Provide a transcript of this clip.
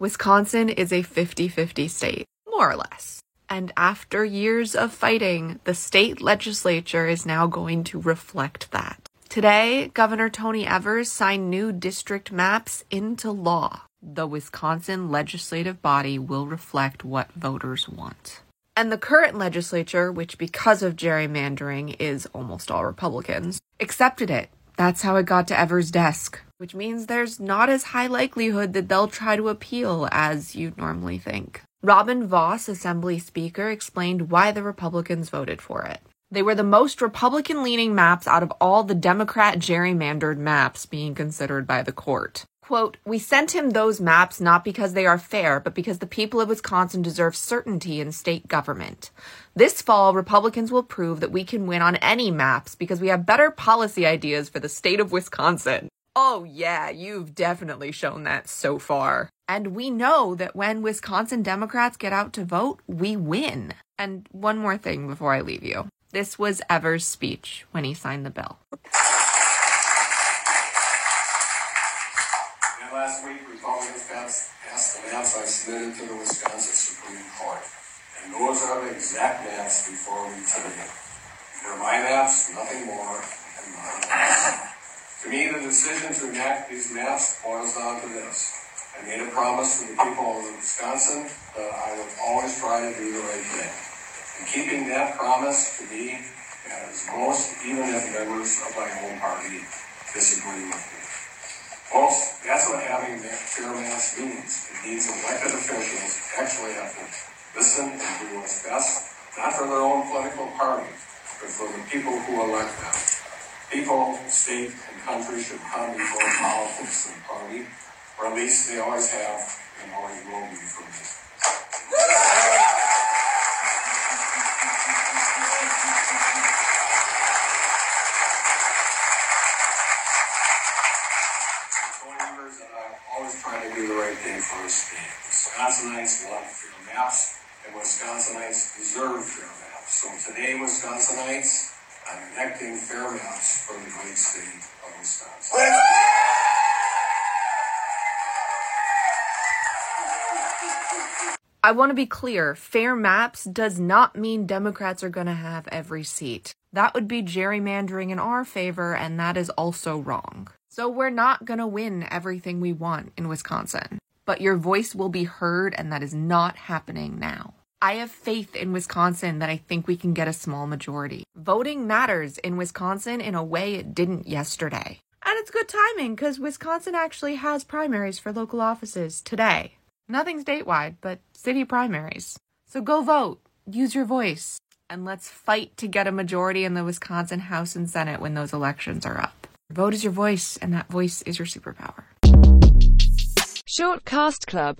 Wisconsin is a 50 50 state, more or less. And after years of fighting, the state legislature is now going to reflect that. Today, Governor Tony Evers signed new district maps into law. The Wisconsin legislative body will reflect what voters want. And the current legislature, which because of gerrymandering is almost all Republicans, accepted it. That's how it got to Evers' desk, which means there's not as high likelihood that they'll try to appeal as you'd normally think. Robin Vos, Assembly Speaker, explained why the Republicans voted for it. They were the most Republican leaning maps out of all the Democrat gerrymandered maps being considered by the court. Quote, We sent him those maps not because they are fair, but because the people of Wisconsin deserve certainty in state government. This fall, Republicans will prove that we can win on any maps because we have better policy ideas for the state of Wisconsin. Oh, yeah, you've definitely shown that so far. And we know that when Wisconsin Democrats get out to vote, we win. And one more thing before I leave you. This was Evers' speech when he signed the bill. Last week, Republicans passed, passed the maps I submitted to the Wisconsin Supreme Court. And those are the exact maps before me today. They're my maps, nothing more, and my maps. to me, the decision to enact these maps boils down to this. I made a promise to the people of Wisconsin that I would always try to do the right thing. And keeping that promise to me as most, even if members of my own party disagree with me. Folks, that's what having that fair mass means. It means elected officials actually have to listen and do what's best, not for their own political party, but for the people who elect them. People, state, and country should come before politics and party, or at least they always have and always will be for me. Thing the. Wisconsinites want fair maps, and Wisconsinites deserve fair maps. So today, Wisconsinites, I'm enacting fair maps for the great state of Wisconsin. I want to be clear fair maps does not mean Democrats are going to have every seat. That would be gerrymandering in our favor, and that is also wrong. So we're not going to win everything we want in Wisconsin. But your voice will be heard, and that is not happening now. I have faith in Wisconsin that I think we can get a small majority. Voting matters in Wisconsin in a way it didn't yesterday. And it's good timing because Wisconsin actually has primaries for local offices today. Nothing statewide, but city primaries. So go vote, use your voice, and let's fight to get a majority in the Wisconsin House and Senate when those elections are up. Vote is your voice, and that voice is your superpower. Short Cast Club